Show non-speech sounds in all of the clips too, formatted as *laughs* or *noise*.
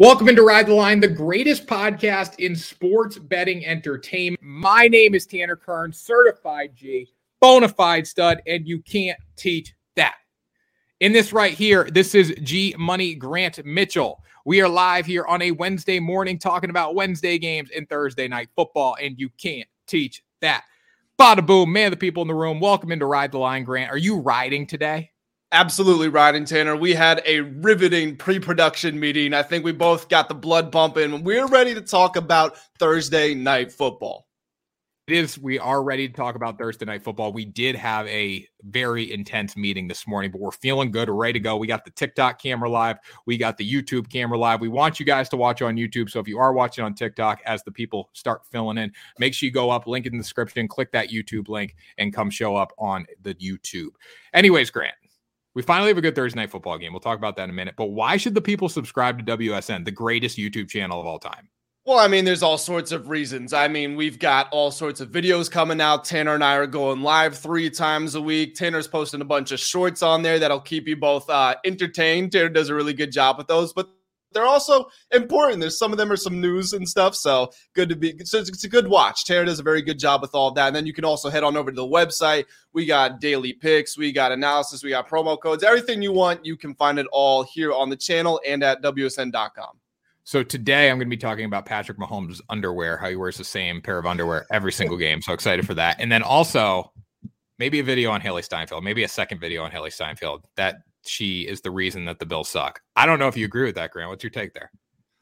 Welcome into Ride the Line, the greatest podcast in sports betting entertainment. My name is Tanner Kern, certified G, bona fide stud, and you can't teach that. In this right here, this is G Money Grant Mitchell. We are live here on a Wednesday morning talking about Wednesday games and Thursday night football, and you can't teach that. Bada boom, man, the people in the room. Welcome into Ride the Line, Grant. Are you riding today? Absolutely riding, Tanner. We had a riveting pre production meeting. I think we both got the blood pumping. We're ready to talk about Thursday night football. It is. We are ready to talk about Thursday night football. We did have a very intense meeting this morning, but we're feeling good. We're ready to go. We got the TikTok camera live. We got the YouTube camera live. We want you guys to watch on YouTube. So if you are watching on TikTok, as the people start filling in, make sure you go up, link in the description, click that YouTube link, and come show up on the YouTube. Anyways, Grant, we finally have a good Thursday night football game. We'll talk about that in a minute. But why should the people subscribe to WSN, the greatest YouTube channel of all time? Well, I mean, there's all sorts of reasons. I mean, we've got all sorts of videos coming out. Tanner and I are going live three times a week. Tanner's posting a bunch of shorts on there that'll keep you both uh, entertained. Tanner does a really good job with those. But they're also important. There's some of them are some news and stuff. So good to be. So it's, a good watch. Tara does a very good job with all that. And then you can also head on over to the website. We got daily picks, we got analysis, we got promo codes, everything you want. You can find it all here on the channel and at WSN.com. So today I'm going to be talking about Patrick Mahomes' underwear, how he wears the same pair of underwear every single *laughs* game. So excited for that. And then also maybe a video on Hailee Steinfeld, maybe a second video on Hailee Steinfeld. That she is the reason that the Bills suck. I don't know if you agree with that, Grant. What's your take there?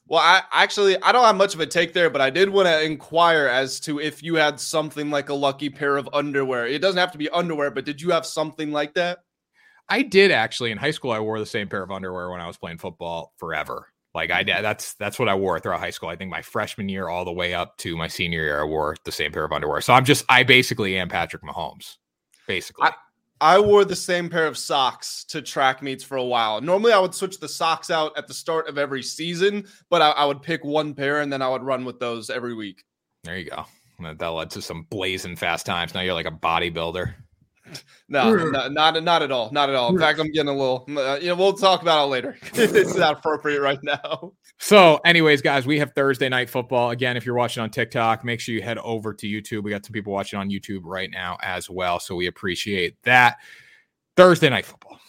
Well, I actually I don't have much of a take there, but I did want to inquire as to if you had something like a lucky pair of underwear. It doesn't have to be underwear, but did you have something like that? I did actually. In high school, I wore the same pair of underwear when I was playing football forever. Like I mm-hmm. that's that's what I wore throughout high school. I think my freshman year all the way up to my senior year, I wore the same pair of underwear. So I'm just I basically am Patrick Mahomes, basically. I, I wore the same pair of socks to track meets for a while. Normally, I would switch the socks out at the start of every season, but I, I would pick one pair and then I would run with those every week. There you go. That led to some blazing fast times. Now you're like a bodybuilder. *laughs* No, no, not not at all, not at all. In fact, I'm getting a little. Uh, you know, we'll talk about it later. *laughs* it's not appropriate right now. So, anyways, guys, we have Thursday night football again. If you're watching on TikTok, make sure you head over to YouTube. We got some people watching on YouTube right now as well, so we appreciate that. Thursday night football.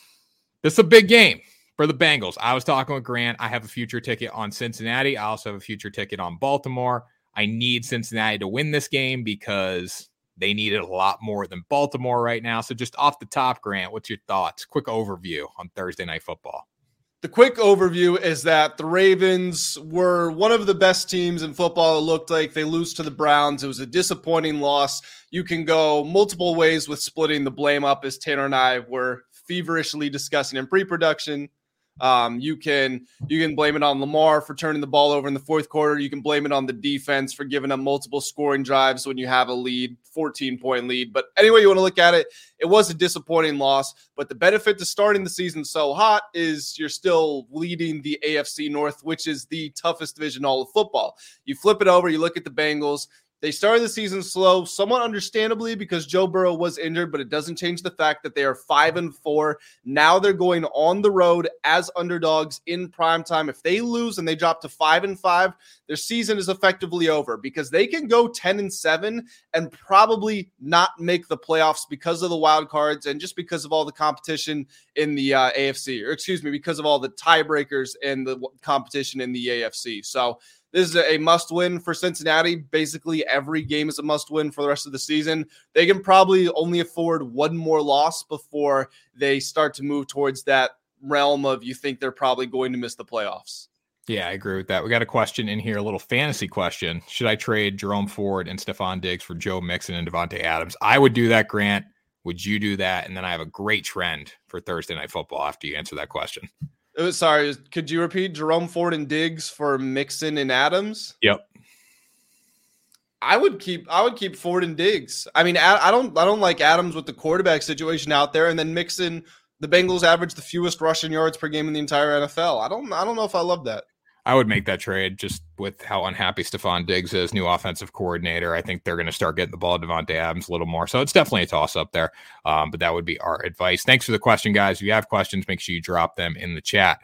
This is a big game for the Bengals. I was talking with Grant. I have a future ticket on Cincinnati. I also have a future ticket on Baltimore. I need Cincinnati to win this game because they need it a lot more than Baltimore right now. So, just off the top, Grant, what's your thoughts? Quick overview on Thursday Night Football. The quick overview is that the Ravens were one of the best teams in football. It looked like they lose to the Browns. It was a disappointing loss. You can go multiple ways with splitting the blame up, as Tanner and I were feverishly discussing in pre-production. Um, you can you can blame it on Lamar for turning the ball over in the fourth quarter. You can blame it on the defense for giving up multiple scoring drives when you have a lead, 14 point lead. But anyway, you want to look at it, it was a disappointing loss. But the benefit to starting the season so hot is you're still leading the AFC North, which is the toughest division all of football. You flip it over, you look at the Bengals. They started the season slow, somewhat understandably because Joe Burrow was injured, but it doesn't change the fact that they are five and four. Now they're going on the road as underdogs in prime time. If they lose and they drop to five and five, their season is effectively over because they can go 10 and seven and probably not make the playoffs because of the wild cards and just because of all the competition in the uh, AFC, or excuse me, because of all the tiebreakers and the competition in the AFC. So this is a must win for Cincinnati. Basically, every game is a must win for the rest of the season. They can probably only afford one more loss before they start to move towards that realm of you think they're probably going to miss the playoffs. Yeah, I agree with that. We got a question in here, a little fantasy question. Should I trade Jerome Ford and Stefon Diggs for Joe Mixon and Davante Adams? I would do that, Grant. Would you do that? And then I have a great trend for Thursday night football after you answer that question. Uh, sorry, could you repeat Jerome Ford and Diggs for Mixon and Adams? Yep. I would keep I would keep Ford and Diggs. I mean, I don't I don't like Adams with the quarterback situation out there, and then Mixon. The Bengals average the fewest rushing yards per game in the entire NFL. I don't I don't know if I love that. I would make that trade just with how unhappy Stefon Diggs is, new offensive coordinator. I think they're going to start getting the ball to Davante Adams a little more. So it's definitely a toss up there. Um, but that would be our advice. Thanks for the question, guys. If you have questions, make sure you drop them in the chat.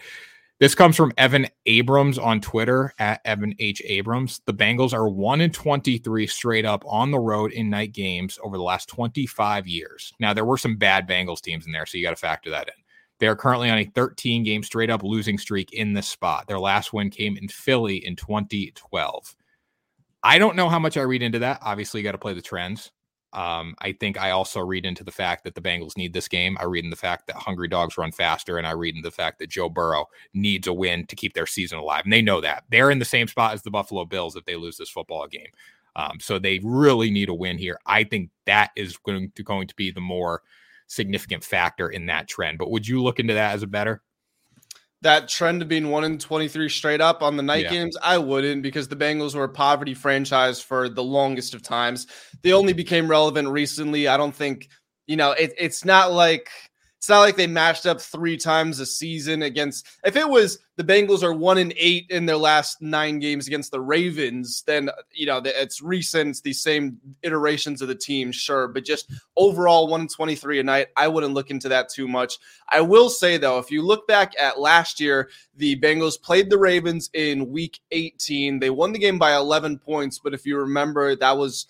This comes from Evan Abrams on Twitter at Evan H. Abrams. The Bengals are 1 in 23 straight up on the road in night games over the last 25 years. Now, there were some bad Bengals teams in there, so you got to factor that in. They are currently on a 13 game straight up losing streak in this spot. Their last win came in Philly in 2012. I don't know how much I read into that. Obviously, you got to play the trends. Um, I think I also read into the fact that the Bengals need this game. I read in the fact that hungry dogs run faster, and I read in the fact that Joe Burrow needs a win to keep their season alive. And they know that. They're in the same spot as the Buffalo Bills if they lose this football game. Um, so they really need a win here. I think that is going to going to be the more significant factor in that trend. But would you look into that as a better? that trend of being one in 23 straight up on the night yeah. games, I wouldn't because the Bengals were a poverty franchise for the longest of times. They only became relevant recently. I don't think, you know, it, it's not like it's not like they matched up three times a season against. If it was the Bengals are one and eight in their last nine games against the Ravens, then you know it's recent. It's these same iterations of the team, sure, but just overall one and twenty three a night. I wouldn't look into that too much. I will say though, if you look back at last year, the Bengals played the Ravens in Week eighteen. They won the game by eleven points, but if you remember, that was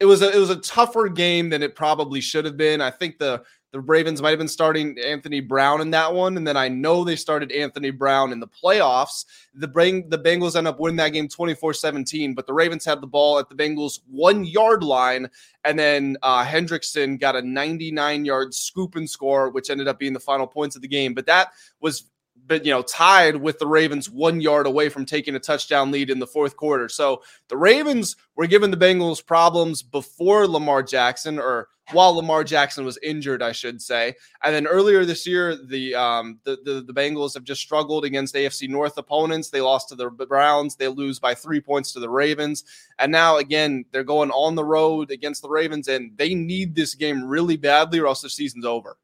it was a, it was a tougher game than it probably should have been. I think the the Ravens might have been starting Anthony Brown in that one, and then I know they started Anthony Brown in the playoffs. The bring the Bengals end up winning that game 24-17, but the Ravens had the ball at the Bengals one yard line, and then uh, Hendrickson got a 99 yard scoop and score, which ended up being the final points of the game. But that was but you know tied with the Ravens one yard away from taking a touchdown lead in the fourth quarter. So the Ravens were giving the Bengals problems before Lamar Jackson, or while Lamar Jackson was injured, I should say. And then earlier this year, the um, the, the the Bengals have just struggled against AFC North opponents. They lost to the Browns. They lose by three points to the Ravens. And now again, they're going on the road against the Ravens, and they need this game really badly, or else the season's over.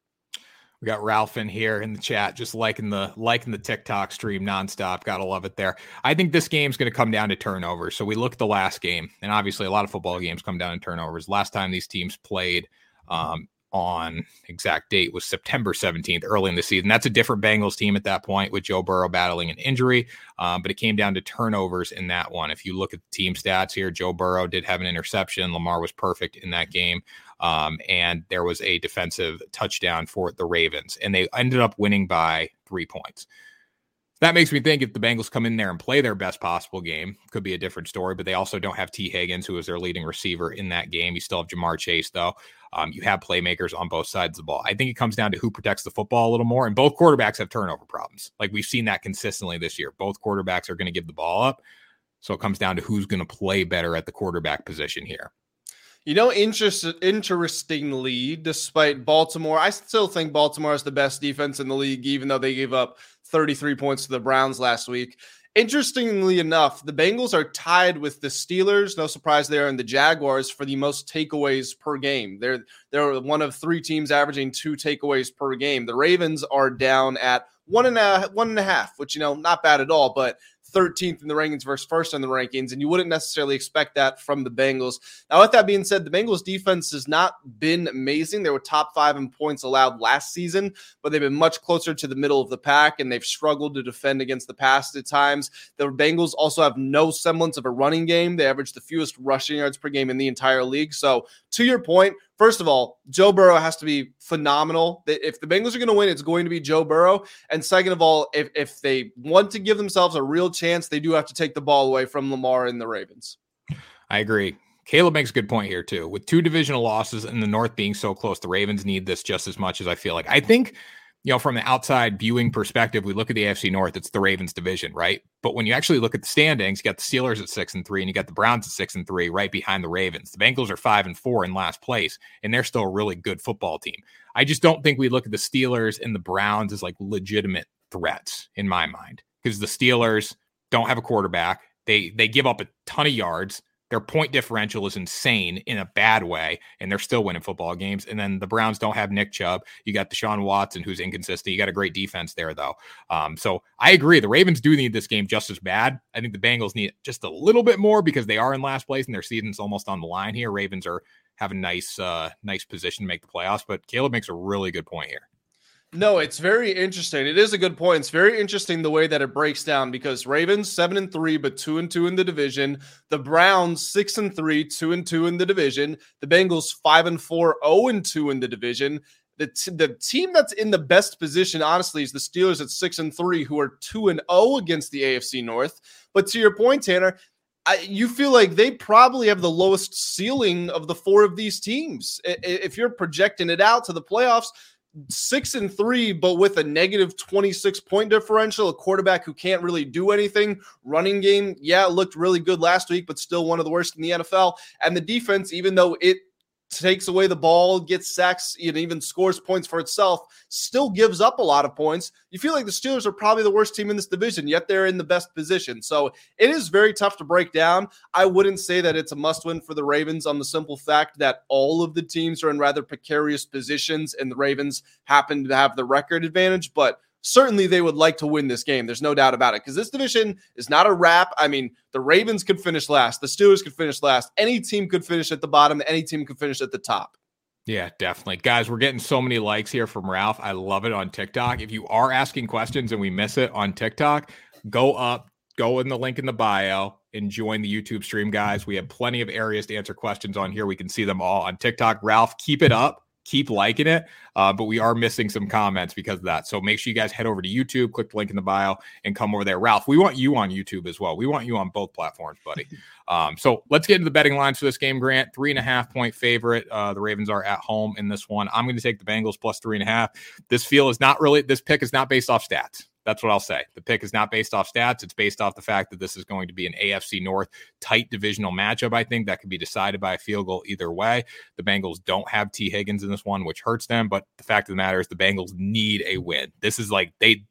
We got Ralph in here in the chat, just liking the liking the TikTok stream nonstop. Gotta love it there. I think this game's going to come down to turnovers. So we look at the last game, and obviously a lot of football games come down to turnovers. Last time these teams played, um, on exact date was September 17th, early in the season. That's a different Bengals team at that point with Joe Burrow battling an injury, um, but it came down to turnovers in that one. If you look at the team stats here, Joe Burrow did have an interception. Lamar was perfect in that game. Um, and there was a defensive touchdown for the Ravens, and they ended up winning by three points. That makes me think if the Bengals come in there and play their best possible game, could be a different story. But they also don't have Tee Higgins, who is their leading receiver in that game. You still have Ja'Marr Chase, though. Um, you have playmakers on both sides of the ball. I think it comes down to who protects the football a little more. And both quarterbacks have turnover problems. Like we've seen that consistently this year. Both quarterbacks are going to give the ball up. So it comes down to who's going to play better at the quarterback position here. You know, interest, interestingly, despite Baltimore, I still think Baltimore is the best defense in the league, even though they gave up 33 points to the Browns last week. Interestingly enough, the Bengals are tied with the Steelers. No surprise there, and the Jaguars for the most takeaways per game. They're they're one of three teams averaging two takeaways per game. The Ravens are down at one and a one and a half, which you know not bad at all, but 13th in the rankings versus first in the rankings, and you wouldn't necessarily expect that from the Bengals. Now, with that being said, the Bengals defense has not been amazing. They were top five in points allowed last season, but they've been much closer to the middle of the pack, and they've struggled to defend against the pass at times. The Bengals also have no semblance of a running game. They average the fewest rushing yards per game in the entire league. So, to your point, First of all, Joe Burrow has to be phenomenal. If the Bengals are going to win, it's going to be Joe Burrow. And second of all, if, if they want to give themselves a real chance, they do have to take the ball away from Lamar and the Ravens. I agree. Caleb makes a good point here, too. With two divisional losses in the North being so close, the Ravens need this just as much as I feel like. I think you know, from the outside viewing perspective, we look at the AFC North, it's the Ravens division, right? But when you actually look at the standings, you got the Steelers at six and three, and you got the Browns at six and three, right behind the Ravens. The Bengals are five and four in last place, and they're still a really good football team. I just don't think we look at the Steelers and the Browns as like legitimate threats in my mind, because the Steelers don't have a quarterback. They they give up a ton of yards. Their point differential is insane in a bad way, and they're still winning football games. And then the Browns don't have Nick Chubb. You got Deshaun Watson, who's inconsistent. You got a great defense there, though. Um, so I agree. The Ravens do need this game just as bad. I think the Bengals need just a little bit more because they are in last place and their season's almost on the line here. Ravens are have a nice, uh, nice position to make the playoffs. But Caleb makes a really good point here. No, it's very interesting. It is a good point. It's very interesting the way that it breaks down because Ravens seven and three, but two and two in the division. The Browns six and three, two and two in the division. The Bengals five and four, zero oh and two in the division. The, t- the team that's in the best position, honestly, is the Steelers at six and three, who are two and zero oh against the AFC North. But to your point, Tanner, I, you feel like they probably have the lowest ceiling of the four of these teams. If you're projecting it out to the playoffs, six and three, but with a negative 26 point differential, a quarterback who can't really do anything. Running game, yeah, looked really good last week, but still one of the worst in the NFL. And the defense, even though it takes away the ball, gets sacks, and even scores points for itself, still gives up a lot of points. You feel like the Steelers are probably the worst team in this division, yet they're in the best position. So it is very tough to break down. I wouldn't say that it's a must win for the Ravens on the simple fact that all of the teams are in rather precarious positions and the Ravens happen to have the record advantage. But certainly they would like to win this game. There's no doubt about it because this division is not a wrap. I mean, the Ravens could finish last, the Steelers could finish last, any team could finish at the bottom, any team could finish at the top. Yeah, definitely. Guys, we're getting so many likes here from Ralph. I love it on TikTok. If you are asking questions and we miss it on TikTok, go up, go in the link in the bio and join the YouTube stream, guys. We have plenty of areas to answer questions on here. We can see them all on TikTok. Ralph, keep it up keep liking it. Uh, but we are missing some comments because of that. So make sure you guys head over to YouTube, click the link in the bio, and come over there. Ralph, we want you on YouTube as well. We want you on both platforms, buddy. *laughs* Um, so let's get into the betting lines for this game, Grant. Three and a half point favorite. Uh, the Ravens are at home in this one. I'm going to take the Bengals plus three and a half. This feel is not really, this pick is not based off stats. That's what I'll say. The pick is not based off stats. It's based off the fact that this is going to be an AFC North tight divisional matchup. I think that could be decided by a field goal either way. The Bengals don't have Tee Higgins in this one, which hurts them. But the fact of the matter is, the Bengals need a win. This is like they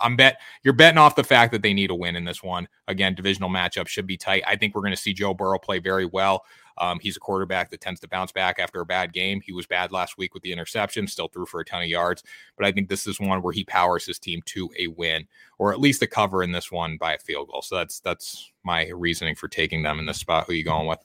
I'm bet you're betting off the fact that they need a win in this one. Again, divisional matchup should be tight. I think we're going to see Joe Burrow play very well. Um, he's a quarterback that tends to bounce back after a bad game. He was bad last week with the interception, still threw for a ton of yards. But I think this is one where he powers his team to a win, or at least a cover in this one by a field goal. So that's that's my reasoning for taking them in this spot. Who you going with?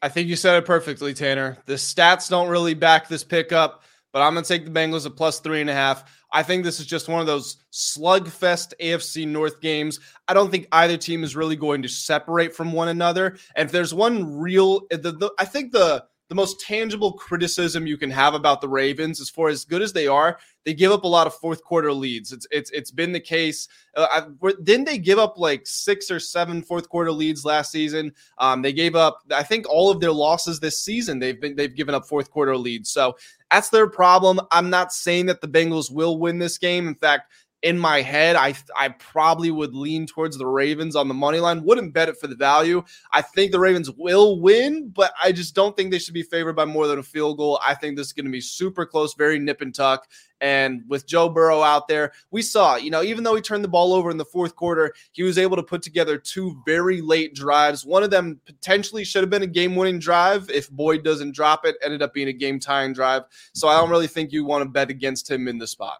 I think you said it perfectly, Tanner. The stats don't really back this pickup, but I'm going to take the Bengals at plus three and a half. I think this is just one of those slugfest AFC North games. I don't think either team is really going to separate from one another. And if there's one real, the, the, I think the the most tangible criticism you can have about the Ravens, as far as good as they are, they give up a lot of fourth quarter leads. It's it's it's been the case. Uh, I, didn't they give up like six or seven fourth quarter leads last season? Um, they gave up, I think, all of their losses this season. They've been they've given up fourth quarter leads. So that's their problem. I'm not saying that the Bengals will win this game. In fact, in my head, I I probably would lean towards the Ravens on the money line. Wouldn't bet it for the value. I think the Ravens will win, but I just don't think they should be favored by more than a field goal. I think this is going to be super close, very nip and tuck. And with Joe Burrow out there, we saw, you know, even though he turned the ball over in the fourth quarter, he was able to put together two very late drives. One of them potentially should have been a game winning drive if Boyd doesn't drop it, ended up being a game tying drive. So I don't really think you want to bet against him in the spot.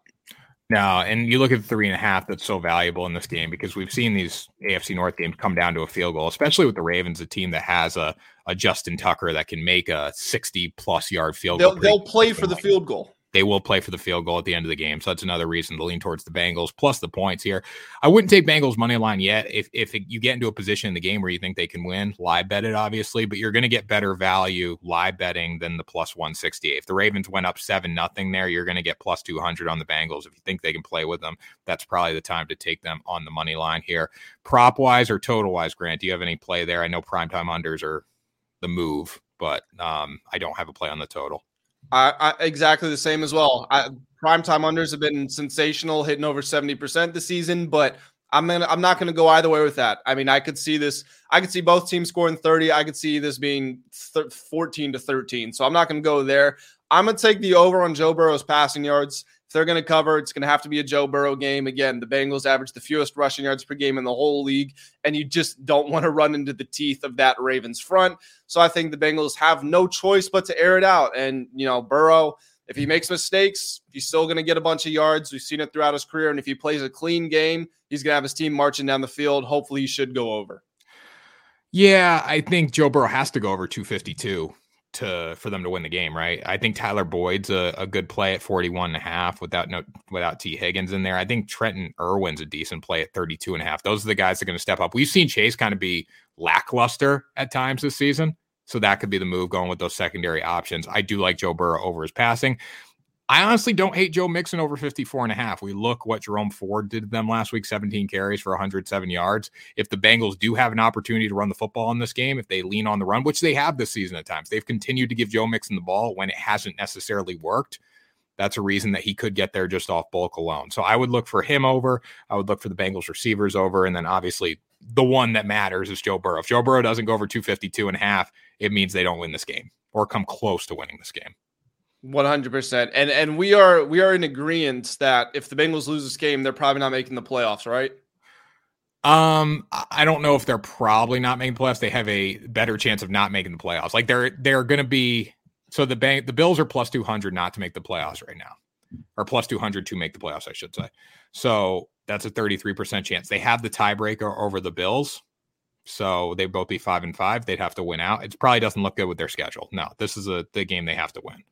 No, and you look at the three and a half that's so valuable in this game because we've seen these AFC North games come down to a field goal, especially with the Ravens, a team that has a, a Justin Tucker that can make a 60 plus yard field they'll, goal. They'll play for the field goal they will play for the field goal at the end of the game. So that's another reason to lean towards the Bengals plus the points here. I wouldn't take Bengals money line yet. If if you get into a position in the game where you think they can win, live bet it obviously, but you're going to get better value live betting than the plus 168. If the Ravens went up 7 nothing there, you're going to get plus 200 on the Bengals. If you think they can play with them, that's probably the time to take them on the money line here. Prop wise or total wise, Grant, do you have any play there? I know primetime unders are the move, but um, I don't have a play on the total. I, I, exactly the same as well. I, primetime unders have been sensational, hitting over seventy percent this season. But I'm gonna, I'm not going to go either way with that. I mean, I could see this. I could see both teams scoring thirty. I could see this being th- fourteen to thirteen. So I'm not going to go there. I'm going to take the over on Joe Burrow's passing yards. If they're going to cover, it's going to have to be a Joe Burrow game. Again, the Bengals average the fewest rushing yards per game in the whole league, and you just don't want to run into the teeth of that Ravens front. So I think the Bengals have no choice but to air it out. And, you know, Burrow, if he makes mistakes, he's still going to get a bunch of yards. We've seen it throughout his career. And if he plays a clean game, he's going to have his team marching down the field. Hopefully, he should go over. Yeah, I think Joe Burrow has to go over 252 to for them to win the game, right? I think Tyler Boyd's a, a good play at 41 and a half without no without Tee Higgins in there. I think Trenton Irwin's a decent play at 32 and a half. Those are the guys that are going to step up. We've seen Chase kind of be lackluster at times this season. So that could be the move going with those secondary options. I do like Joe Burrow over his passing. I honestly don't hate Joe Mixon over 54 and a half. We look what Jerome Ford did to them last week 17 carries for 107 yards. If the Bengals do have an opportunity to run the football in this game, if they lean on the run, which they have this season at times, they've continued to give Joe Mixon the ball when it hasn't necessarily worked. That's a reason that he could get there just off bulk alone. So I would look for him over. I would look for the Bengals receivers over. And then obviously the one that matters is Joe Burrow. If Joe Burrow doesn't go over 252 and a half, it means they don't win this game or come close to winning this game. One hundred percent, and and we are we are in agreement that if the Bengals lose this game, they're probably not making the playoffs, right? Um, I don't know if they're probably not making the playoffs. They have a better chance of not making the playoffs. Like they're they're going to be so the bank the Bills are plus two hundred not to make the playoffs right now, or plus two hundred to make the playoffs, I should say. So that's a thirty three percent chance. They have the tiebreaker over the Bills, so they both be five and five. They'd have to win out. It probably doesn't look good with their schedule. No, this is a the game they have to win.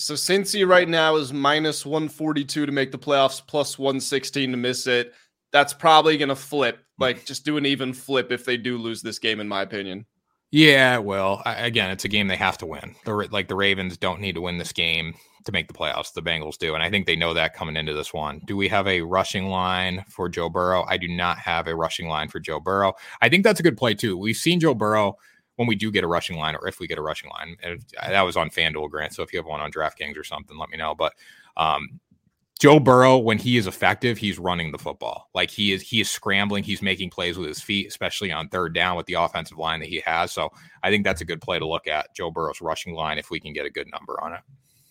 So Cincy right now is minus 142 to make the playoffs, plus 116 to miss it. That's probably going to flip, like just do an even flip if they do lose this game, in my opinion. Yeah, well, again, it's a game they have to win. The like the Ravens don't need to win this game to make the playoffs. The Bengals do, and I think they know that coming into this one. Do we have a rushing line for Joe Burrow? I do not have a rushing line for Joe Burrow. I think that's a good play too. We've seen Joe Burrow when we do get a rushing line, or if we get a rushing line. And that was on FanDuel, Grant. So if you have one on DraftKings or something, let me know. But um, Joe Burrow, when he is effective, he's running the football. Like he is, he is scrambling. He's making plays with his feet, especially on third down with the offensive line that he has. So I think that's a good play to look at Joe Burrow's rushing line if we can get a good number on it.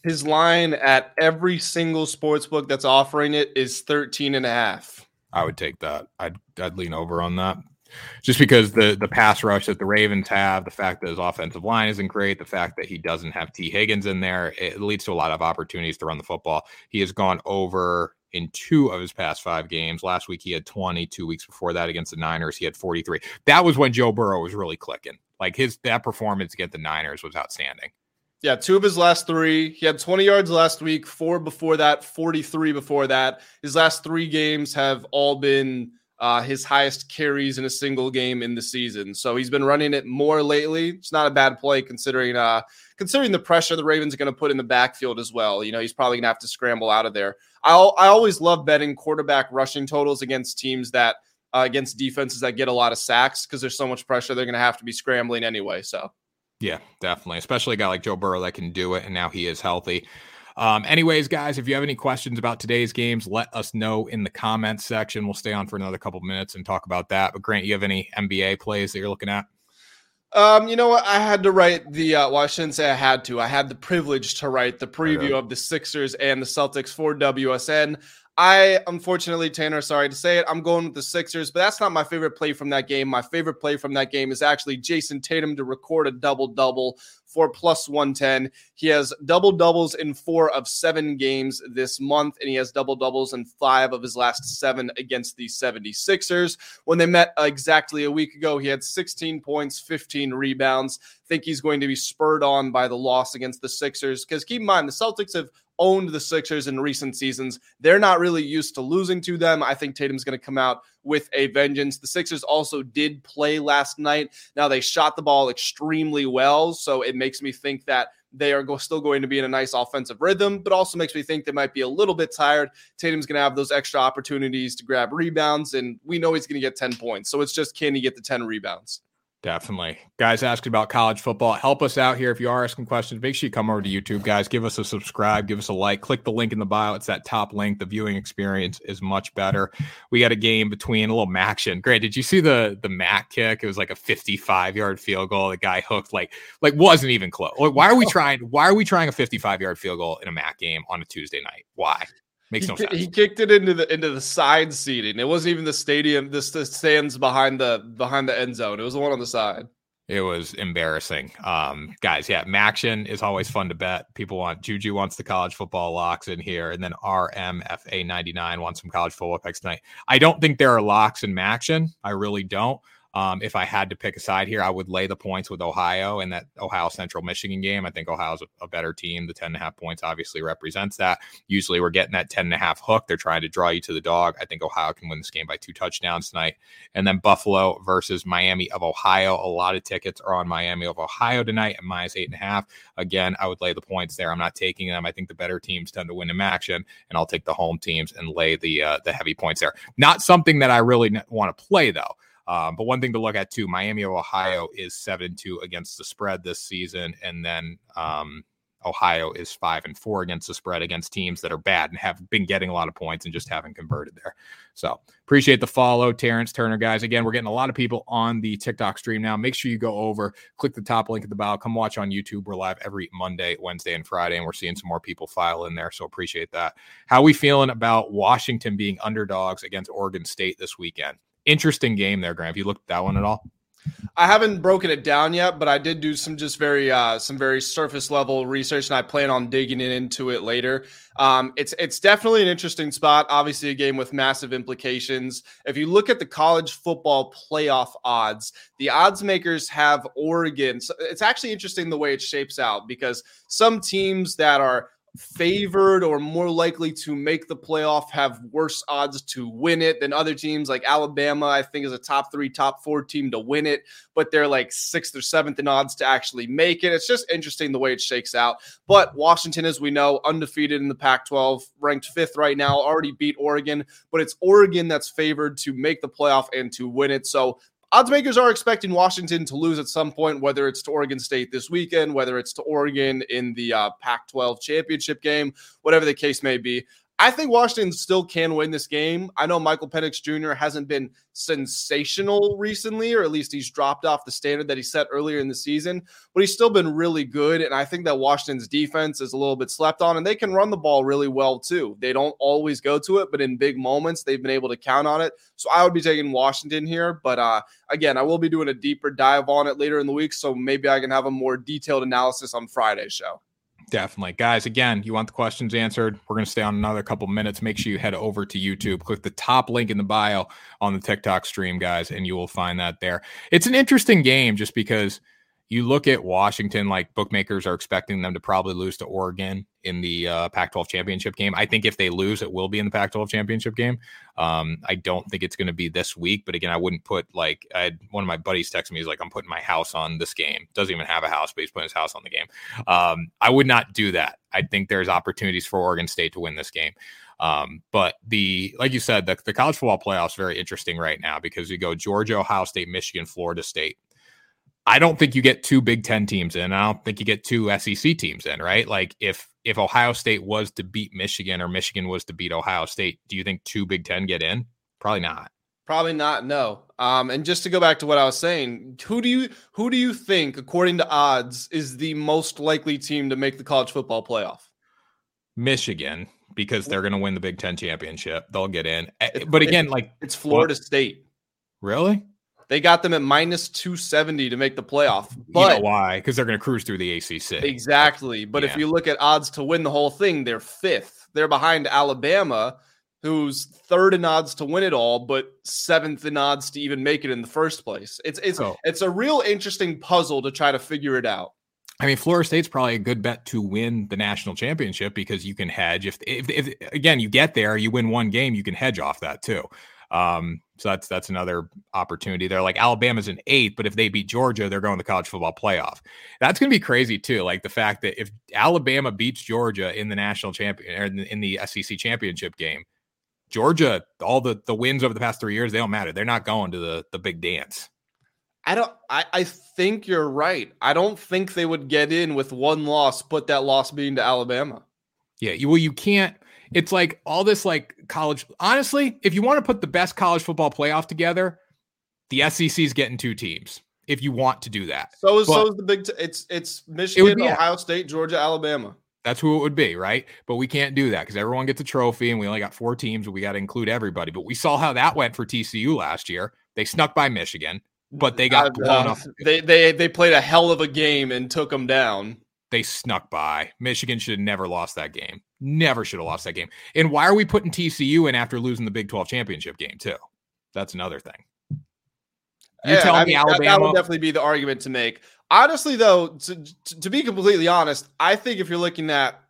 His line at every single sports book that's offering it is 13 and a half. I would take that. I'd I'd lean over on that just because the the pass rush that the Ravens have, the fact that his offensive line isn't great, the fact that he doesn't have Tee Higgins in there, it leads to a lot of opportunities to run the football. He has gone over in two of his past five games. Last week he had 20, two weeks before that against the Niners, he had 43. That was when Joe Burrow was really clicking. Like his that performance against the Niners was outstanding. Yeah, two of his last three. He had 20 yards last week, four before that, 43 before that. His last three games have all been uh, his highest carries in a single game in the season. So he's been running it more lately. It's not a bad play considering uh, considering the pressure the Ravens are going to put in the backfield as well. You know, he's probably going to have to scramble out of there. I I always love betting quarterback rushing totals against teams that uh, against defenses that get a lot of sacks because there's so much pressure they're going to have to be scrambling anyway. So. Yeah, definitely. Especially a guy like Joe Burrow that can do it, and now he is healthy. Um, anyways, guys, if you have any questions about today's games, let us know in the comments section. We'll stay on for another couple minutes and talk about that. But Grant, you have any NBA plays that you're looking at? Um, you know what? I had to write the. Uh, well, I shouldn't say I had to. I had the privilege to write the preview of the Sixers and the Celtics for WSN. I unfortunately, Tanner, sorry to say it, I'm going with the Sixers, but that's not my favorite play from that game. My favorite play from that game is actually Jayson Tatum to record a double double for plus 110. He has double doubles in four of seven games this month, and he has double doubles in five of his last seven against the 76ers. When they met uh, exactly a week ago, he had 16 points, 15 rebounds. Think he's going to be spurred on by the loss against the Sixers because keep in mind, the Celtics have owned the Sixers in recent seasons. They're not really used to losing to them. I think Tatum's going to come out with a vengeance. The Sixers also did play last night. Now they shot the ball extremely well, so it makes me think that they are go- still going to be in a nice offensive rhythm, but also makes me think they might be a little bit tired. Tatum's going to have those extra opportunities to grab rebounds, and we know he's going to get 10 points. So it's just can he get the 10 rebounds? Definitely. Guys asking about college football. Help us out here. If you are asking questions, make sure you come over to YouTube, guys. Give us a subscribe, give us a like, click the link in the bio. It's that top link. The viewing experience is much better. We got a game between a little action. Great. Did you see the the MAC kick? It was like a 55 yard field goal. The guy hooked like like wasn't even close. Why are we trying? Why are we trying a 55 yard field goal in a MAC game on a Tuesday night? Why? Makes he, no sense. He kicked it into the into the side seating. It wasn't even the stadium. This the stands behind the behind the end zone. It was the one on the side. It was embarrassing. Um, guys, yeah, MACtion is always fun to bet. People want Juju wants the college football locks in here, and then RMFA99 wants some college football picks tonight. I don't think there are locks in MACtion. I really don't. Um, if I had to pick a side here, I would lay the points with Ohio in that Ohio Central Michigan game. I think Ohio's a, a better team. The 10 and a half points obviously represents that. Usually we're getting that 10 and a half hook. They're trying to draw you to the dog. I think Ohio can win this game by two touchdowns tonight. And then Buffalo versus Miami of Ohio. A lot of tickets are on Miami of Ohio tonight at minus eight and a half. Again, I would lay the points there. I'm not taking them. I think the better teams tend to win in action, and I'll take the home teams and lay the uh, the heavy points there. Not something that I really want to play though. Um, but one thing to look at too, Miami of Ohio is seven two against the spread this season, and then um, Ohio is five and four against the spread against teams that are bad and have been getting a lot of points and just haven't converted there. So appreciate the follow, Terrence Turner, guys. Again, we're getting a lot of people on the TikTok stream now. Make sure you go over, click the top link at the bio, come watch on YouTube. We're live every Monday, Wednesday, and Friday, and we're seeing some more people file in there. So appreciate that. How we feeling about Washington being underdogs against Oregon State this weekend? Interesting game there, Grant. Have you looked at that one at all? I haven't broken it down yet, but I did do some just very uh, some very surface level research, and I plan on digging into it later. Um, it's it's definitely an interesting spot. Obviously, a game with massive implications. If you look at the college football playoff odds, the odds makers have Oregon. So it's actually interesting the way it shapes out because some teams that are favored or more likely to make the playoff have worse odds to win it than other teams. Like Alabama I think is a top 3 top 4 team to win it but they're like 6th or 7th in odds to actually make it. It's just interesting the way it shakes out. But Washington as we know undefeated in the Pac-12 ranked 5th right now already beat Oregon but it's Oregon that's favored to make the playoff and to win it. So odds makers are expecting Washington to lose at some point, whether it's to Oregon State this weekend, whether it's to Oregon in the uh, Pac 12 championship game, whatever the case may be. I think Washington still can win this game. I know Michael Penix Jr. hasn't been sensational recently, or at least he's dropped off the standard that he set earlier in the season, but he's still been really good. And I think that Washington's defense is a little bit slept on, and they can run the ball really well too. They don't always go to it, but in big moments, they've been able to count on it. So I would be taking Washington here. But uh, again, I will be doing a deeper dive on it later in the week. So maybe I can have a more detailed analysis on Friday's show. Definitely. Guys, again, you want the questions answered? We're going to stay on another couple minutes. Make sure you head over to YouTube, click the top link in the bio on the TikTok stream, guys, and you will find that there. It's an interesting game just because you look at Washington, like bookmakers are expecting them to probably lose to Oregon in the uh, Pac 12 championship game. I think if they lose, it will be in the Pac 12 championship game. Um, I don't think it's going to be this week, but again, I wouldn't put like I had one of my buddies text me, he's like, I'm putting my house on this game. Doesn't even have a house, but he's putting his house on the game. Um, I would not do that. I think there's opportunities for Oregon State to win this game. Um, but the like you said, the, the college football playoffs very interesting right now because you go Georgia, Ohio State, Michigan, Florida State. I don't think you get two Big Ten teams in. I don't think you get two SEC teams in, right? Like if if Ohio State was to beat Michigan or Michigan was to beat Ohio State, do you think two Big Ten get in? Probably not. Probably not. No. Um, and just to go back to what I was saying, who do you who do you think, according to odds, is the most likely team to make the college football playoff? Michigan, because they're going to win the Big Ten championship. They'll get in. Eh, but again, like it's Florida? State. Really? They got them at minus 270 to make the playoff. But you know why? Because they're going to cruise through the ACC. Exactly. But yeah. if you look at odds to win the whole thing, they're fifth. They're behind Alabama, who's third in odds to win it all, but seventh in odds to even make it in the first place. It's it's oh. it's a real interesting puzzle to try to figure it out. I mean, Florida State's probably a good bet to win the national championship because you can hedge. If, if, if again you get there, you win one game, you can hedge off that too. Um, so that's that's another opportunity there. Like Alabama's an eight, but if they beat Georgia, they're going to the college football playoff. That's going to be crazy too. Like the fact that if Alabama beats Georgia in the national champion or er, in the, in the SEC championship game, Georgia, all the the wins over the past three years, they don't matter. They're not going to the the big dance. I don't. I, I think you're right. I don't think they would get in with one loss, but that loss being to Alabama. Yeah, you, well, you can't it's like all this like college. Honestly, if you want to put the best college football playoff together, the SEC is getting two teams. If you want to do that, so is, so is the big. T- it's it's Michigan, it Ohio State, Georgia, Alabama. That's who it would be, right? But we can't do that because everyone gets a trophy, and we only got four teams, and we got to include everybody. But we saw how that went for TCU last year. They snuck by Michigan, but they got uh, blown up. They they they played a hell of a game and took them down. They snuck by. Michigan should have never lost that game. Never should have lost that game. And why are we putting TCU in after losing the Big 12 championship game, too? That's another thing. You're Yeah, telling I me mean, that- That, Alabama? would definitely be the argument to make. Honestly, though, to, to, to be completely honest, I think if you're looking at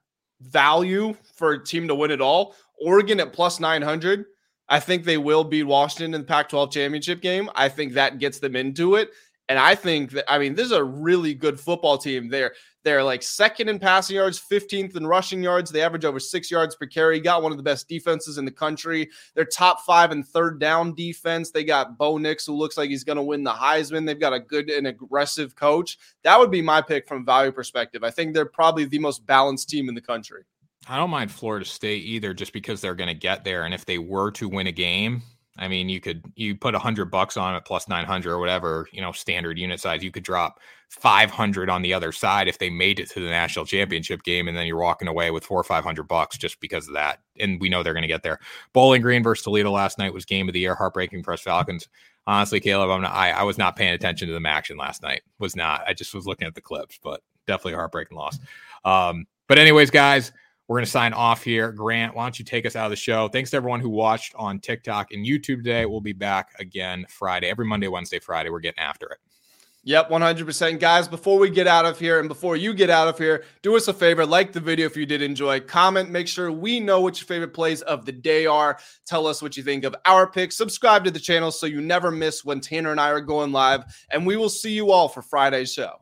value for a team to win it all, Oregon at plus 900, I think they will beat Washington in the Pac 12 championship game. I think that gets them into it. And I think that, I mean, this is a really good football team. They're, they're like second in passing yards, 15th in rushing yards. They average over six yards per carry. Got one of the best defenses in the country. They're top five in third down defense. They got Bo Nix, who looks like he's going to win the Heisman. They've got a good and aggressive coach. That would be my pick from value perspective. I think they're probably the most balanced team in the country. I don't mind Florida State either, just because they're going to get there. And if they were to win a game, I mean, you could you put a hundred bucks on it plus nine hundred or whatever you know standard unit size. You could drop five hundred on the other side if they made it to the national championship game, and then you're walking away with four or five hundred bucks just because of that. And we know they're going to get there. Bowling Green versus Toledo last night was game of the year, heartbreaking for us Falcons. Honestly, Caleb, I'm not, I I was not paying attention to the action last night. Was not. I just was looking at the clips, but definitely a heartbreaking loss. Um, but anyways, guys. We're going to sign off here. Grant, why don't you take us out of the show? Thanks to everyone who watched on TikTok and YouTube today. We'll be back again Friday, every Monday, Wednesday, Friday. We're getting after it. Yep, 100%. Guys, before we get out of here and before you get out of here, do us a favor, like the video if you did enjoy, comment, make sure we know what your favorite plays of the day are. Tell us what you think of our picks. Subscribe to the channel so you never miss when Tanner and I are going live. And we will see you all for Friday's show.